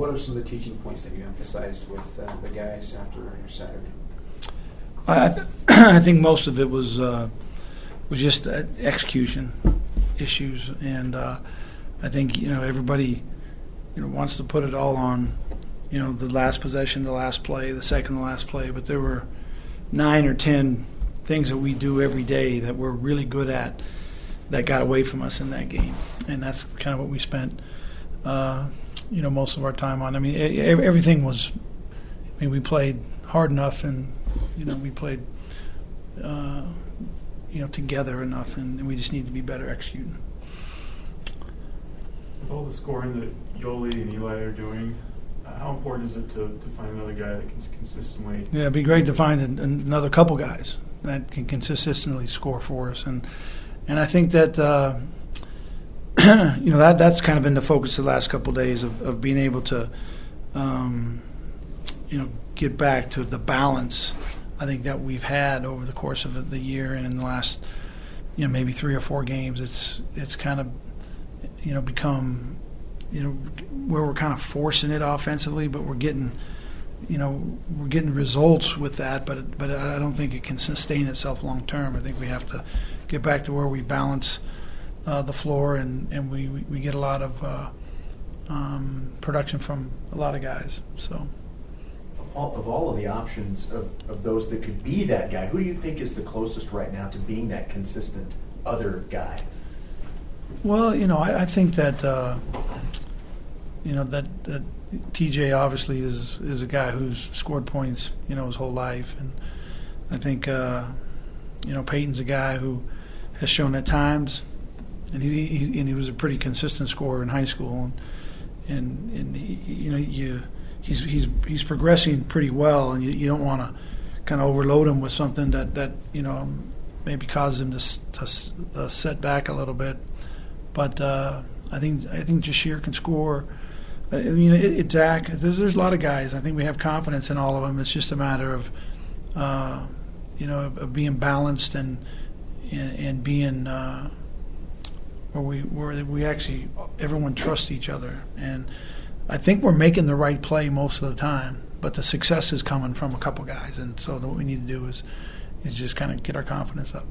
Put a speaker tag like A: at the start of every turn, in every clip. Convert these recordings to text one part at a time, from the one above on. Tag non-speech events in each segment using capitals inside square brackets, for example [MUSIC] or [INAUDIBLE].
A: what are some of the teaching points that you emphasized with uh, the guys after your Saturday?
B: I, th- [CLEARS THROAT] I think most of it was uh, was just uh, execution issues, and uh, I think you know everybody you know wants to put it all on you know the last possession, the last play, the second to last play, but there were nine or ten things that we do every day that we're really good at that got away from us in that game, and that's kind of what we spent uh, you know most of our time on. I mean, everything was. I mean, we played hard enough, and you know we played. Uh, you know, together enough, and, we just need to be better executing.
C: With all the scoring that Yoli and Eli are doing, uh, how important is it to, to find another guy that can consistently?
B: Yeah, it'd be great to find an, another couple guys that can consistently score for us, and and I think that uh, [CLEARS THROAT] you know that that's kind of been the focus the last couple of days of, of being able to um, you know get back to the balance I think that we've had over the course of the year and in the last, you know, maybe three or four games, it's it's kind of, you know, become, you know, where we're kind of forcing it offensively, but we're getting, you know, we're getting results with that, but but I don't think it can sustain itself long term. I think we have to get back to where we balance uh, the floor and and we we get a lot of uh, um, production from a lot of guys. So
D: all, of all of the options of, of those that could be that guy, who do you think is the closest right now to being that consistent other guy?
B: Well, you know, I, I think that uh, you know that, that TJ obviously is is a guy who's scored points, you know, his whole life, and I think uh, you know Payton's a guy who has shown at times, and he, he and he was a pretty consistent scorer in high school, and and, and he, you know you he's he's he's progressing pretty well, and you, you don't want to kind of overload him with something that that you know maybe causes him to, to uh, set back a little bit. But uh, I think I think Jahshire can score. Uh, I mean, it, it, Zac. There's, there's a lot of guys. I think we have confidence in all of them. It's just a matter of uh, you know of, of, being balanced and and, and being uh, where we where we actually everyone trusts each other and I think we're making the right play most of the time, but the success is coming from a couple guys, and so what we need to do is is just kind of get our confidence up.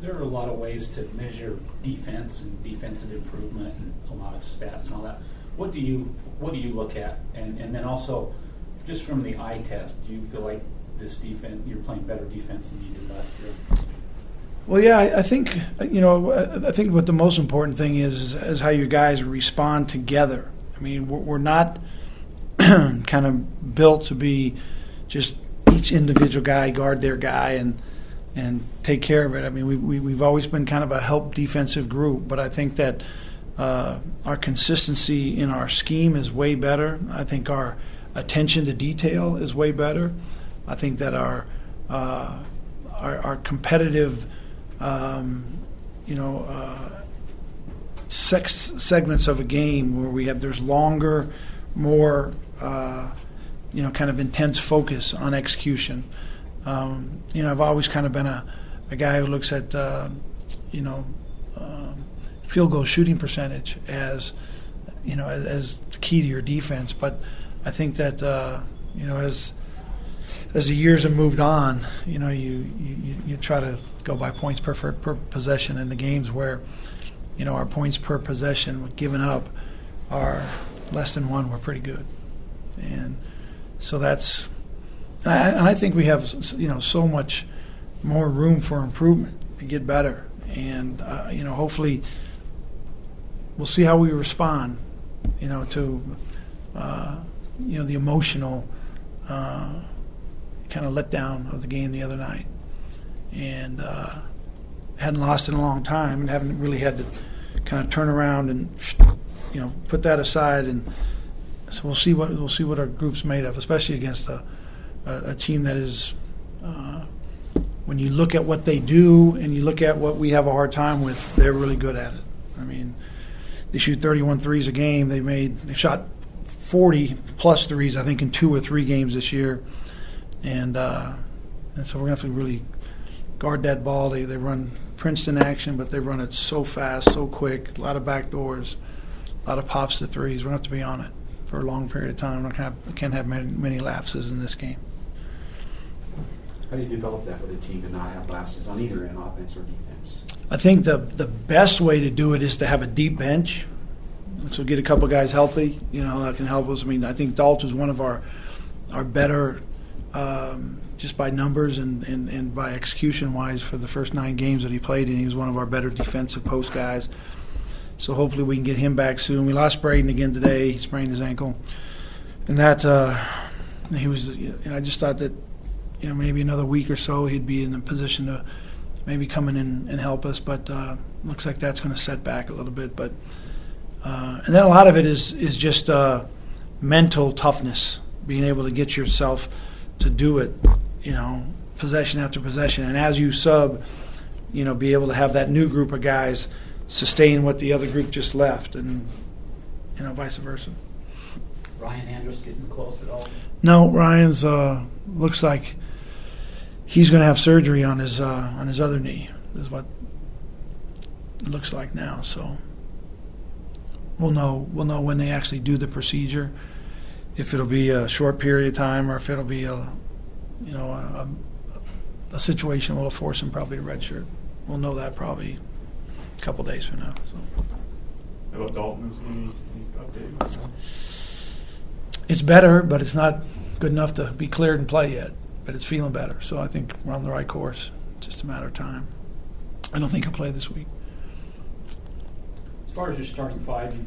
E: There are a lot of ways to measure defense and defensive improvement, and a lot of stats and all that. What do you what do you look at, and and then also just from the eye test, do you feel like this defense you're playing better defense than you did last year?
B: Well, yeah, I, I think you know. I think what the most important thing is, is is how you guys respond together I mean, we're, we're not [CLEARS THROAT] kind of built to be just each individual guy guard their guy and and take care of it. I mean, we, we we've always been kind of a help defensive group, but I think that uh, our consistency in our scheme is way better. I think our attention to detail is way better. I think that our uh, our, our, competitive, um, you know, uh, sex segments of a game where we have there's longer, more uh, you know kind of intense focus on execution. Um, you know, I've always kind of been a, a guy who looks at uh, you know um, field goal shooting percentage as you know as, as key to your defense, but I think that uh, you know as as the years have moved on, you know, you, you, you try to go by points per, per possession in the games where you know, our points per possession given up are less than one. We're pretty good, and so that's. And I, and I think we have you know so much more room for improvement to get better, and uh, you know hopefully we'll see how we respond. You know to uh, you know the emotional uh, kind of letdown of the game the other night, and uh, hadn't lost in a long time and haven't really had to kind of turn around and you know put that aside and so we'll see what we'll see what our group's made of, especially against a, a, a team that is. Uh, when you look at what they do and you look at what we have a hard time with, they're really good at it. I mean, they shoot 31 threes a game. They made they shot 40 plus threes, I think, in two or three games this year, and uh, and so we're gonna have to really guard that ball. They they run Princeton action, but they run it so fast, so quick. A lot of back doors, a lot of pops to threes. We're going to have to be on it. for a long period of time. I can't have, can't have many, many lapses in this game.
A: How do you develop that with a team to not have lapses on either end, offense or defense?
B: I think the the best way to do it is to have a deep bench. So get a couple guys healthy, you know, that can help us. I mean, I think Dalton's one of our our better, um, just by numbers and, and, and by execution wise for the first nine games that he played and He was one of our better defensive post guys. So hopefully we can get him back soon. We lost Braiden again today. He sprained his ankle, and that uh, he was. You know, I just thought that you know maybe another week or so he'd be in a position to maybe come in and, and help us. But uh, looks like that's going to set back a little bit. But uh, and then a lot of it is is just uh, mental toughness, being able to get yourself to do it. You know, possession after possession, and as you sub, you know, be able to have that new group of guys sustain what the other group just left, and you know, vice versa.
E: Ryan Andrus getting close at all?
B: No, Ryan's uh, looks like he's going to have surgery on his uh, on his other knee. Is what it looks like now. So we'll know we'll know when they actually do the procedure. If it'll be a short period of time, or if it'll be a you know a, a situation will force him probably to redshirt. We'll know that probably a couple days from now. So.
C: How about Dalton? Is any, any update?
B: It's better, but it's not good enough to be cleared and play yet. But it's feeling better, so I think we're on the right course. It's Just a matter of time. I don't think he'll play this week.
E: As far as your starting five, you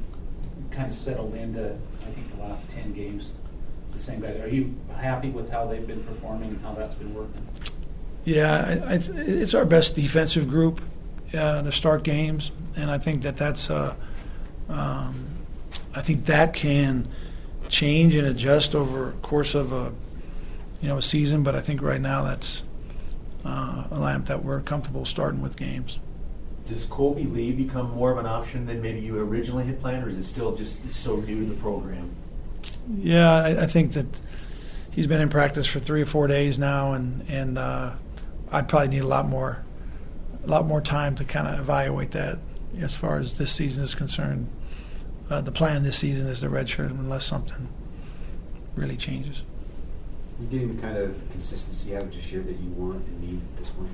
E: kind of settled into, I think, the last 10 games, the same guys. Are you happy with how they've been performing and how that's been working?
B: Yeah, I, I, it's our best defensive group uh, to start games, and I think that that's, uh, um, I think that can change and adjust over course of a, you know, a season. But I think right now that's uh, a lamp that we're comfortable starting with games.
D: Does Kolby Lee become more of an option than maybe you originally had planned, or is it still just so new to the program?
B: Yeah, I, I think that he's been in practice for three or four days now, and and uh, I'd probably need a lot more, a lot more time to kind of evaluate that as far as this season is concerned. Uh, the plan this season is the redshirt unless something really changes.
A: You getting the kind of consistency out of this year that you want and need at this point?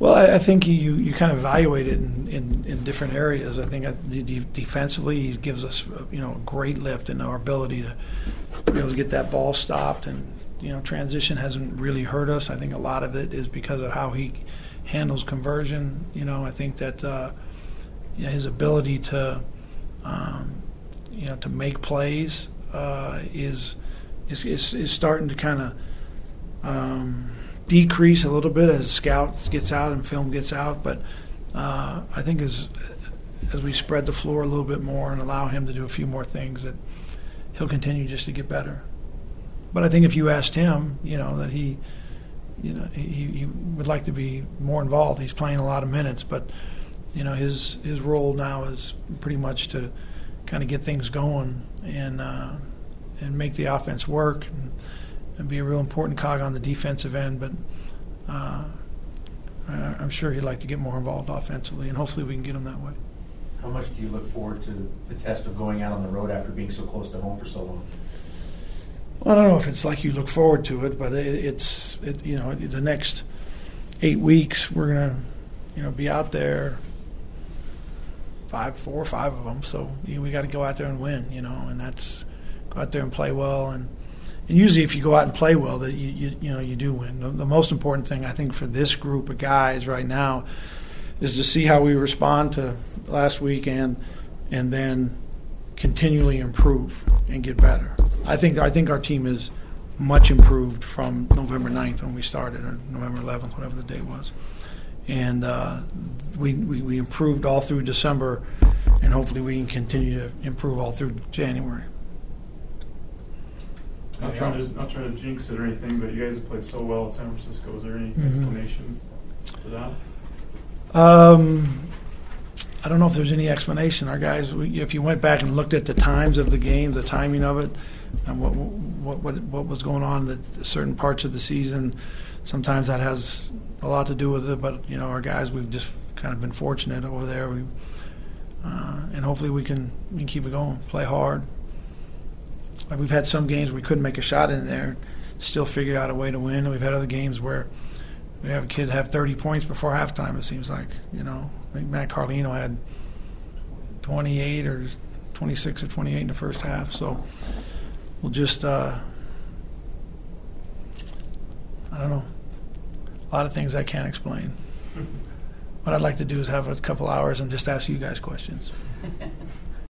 B: Well, I, I think you, you kind of evaluate it in, in, in different areas. I think uh, de- de- defensively, he gives us uh, you know a great lift in our ability to be able to get that ball stopped, and you know transition hasn't really hurt us. I think a lot of it is because of how he handles conversion. You know, I think that uh, you know, his ability to um, you know to make plays uh, is, is is is starting to kind of. Um, decrease a little bit as scouts gets out and film gets out, but uh, I think as as we spread the floor a little bit more and allow him to do a few more things, that he'll continue just to get better. But I think if you asked him, you know, that he, you know, he, he would like to be more involved. He's playing a lot of minutes, but you know, his his role now is pretty much to kind of get things going and uh, and make the offense work. And, and be a real important cog on the defensive end. But uh, I, am sure he'd like to get more involved offensively, and hopefully we can get him that way.
D: How much do you look forward to the test of going out on the road after being so close to home for so long?
B: Well, I don't know if it's like you look forward to it, but it, it's it, you know the next eight weeks we're gonna you know be out there five, four or five of them. So you know, we got to go out there and win, you know, and that's go out there and play well and and usually if you go out and play well, that you, you, you know you do win. The, the, most important thing I think for this group of guys right now is to see how we respond to last weekend, and then continually improve and get better. I think I think our team is much improved from November 9th when we started, or November 11th, whatever the date was. And uh, we, we, we improved all through December, and hopefully we can continue to improve all through January.
C: Not trying to not trying to jinx it or anything, but you guys have played so well at San Francisco. Is there any
B: Mhm.
C: explanation for that?
B: Um, I don't know if there's any explanation. Our guys, we, if you went back and looked at the times of the game, the timing of it, and what what what, what was going on at certain parts of the season, sometimes that has a lot to do with it. But you know, our guys, we've just kind of been fortunate over there. We uh, and hopefully we can we can keep it going, play hard, Like we've had some games we couldn't make a shot in there, still figured out a way to win. And we've had other games where we have a kid have 30 points before halftime. It seems like you know. I think Matt Carlino had 28 or 26 or 28 in the first half. So we'll just uh, I don't know. A lot of things I can't explain. [LAUGHS] What I'd like to do is have a couple hours and just ask you guys questions. [LAUGHS]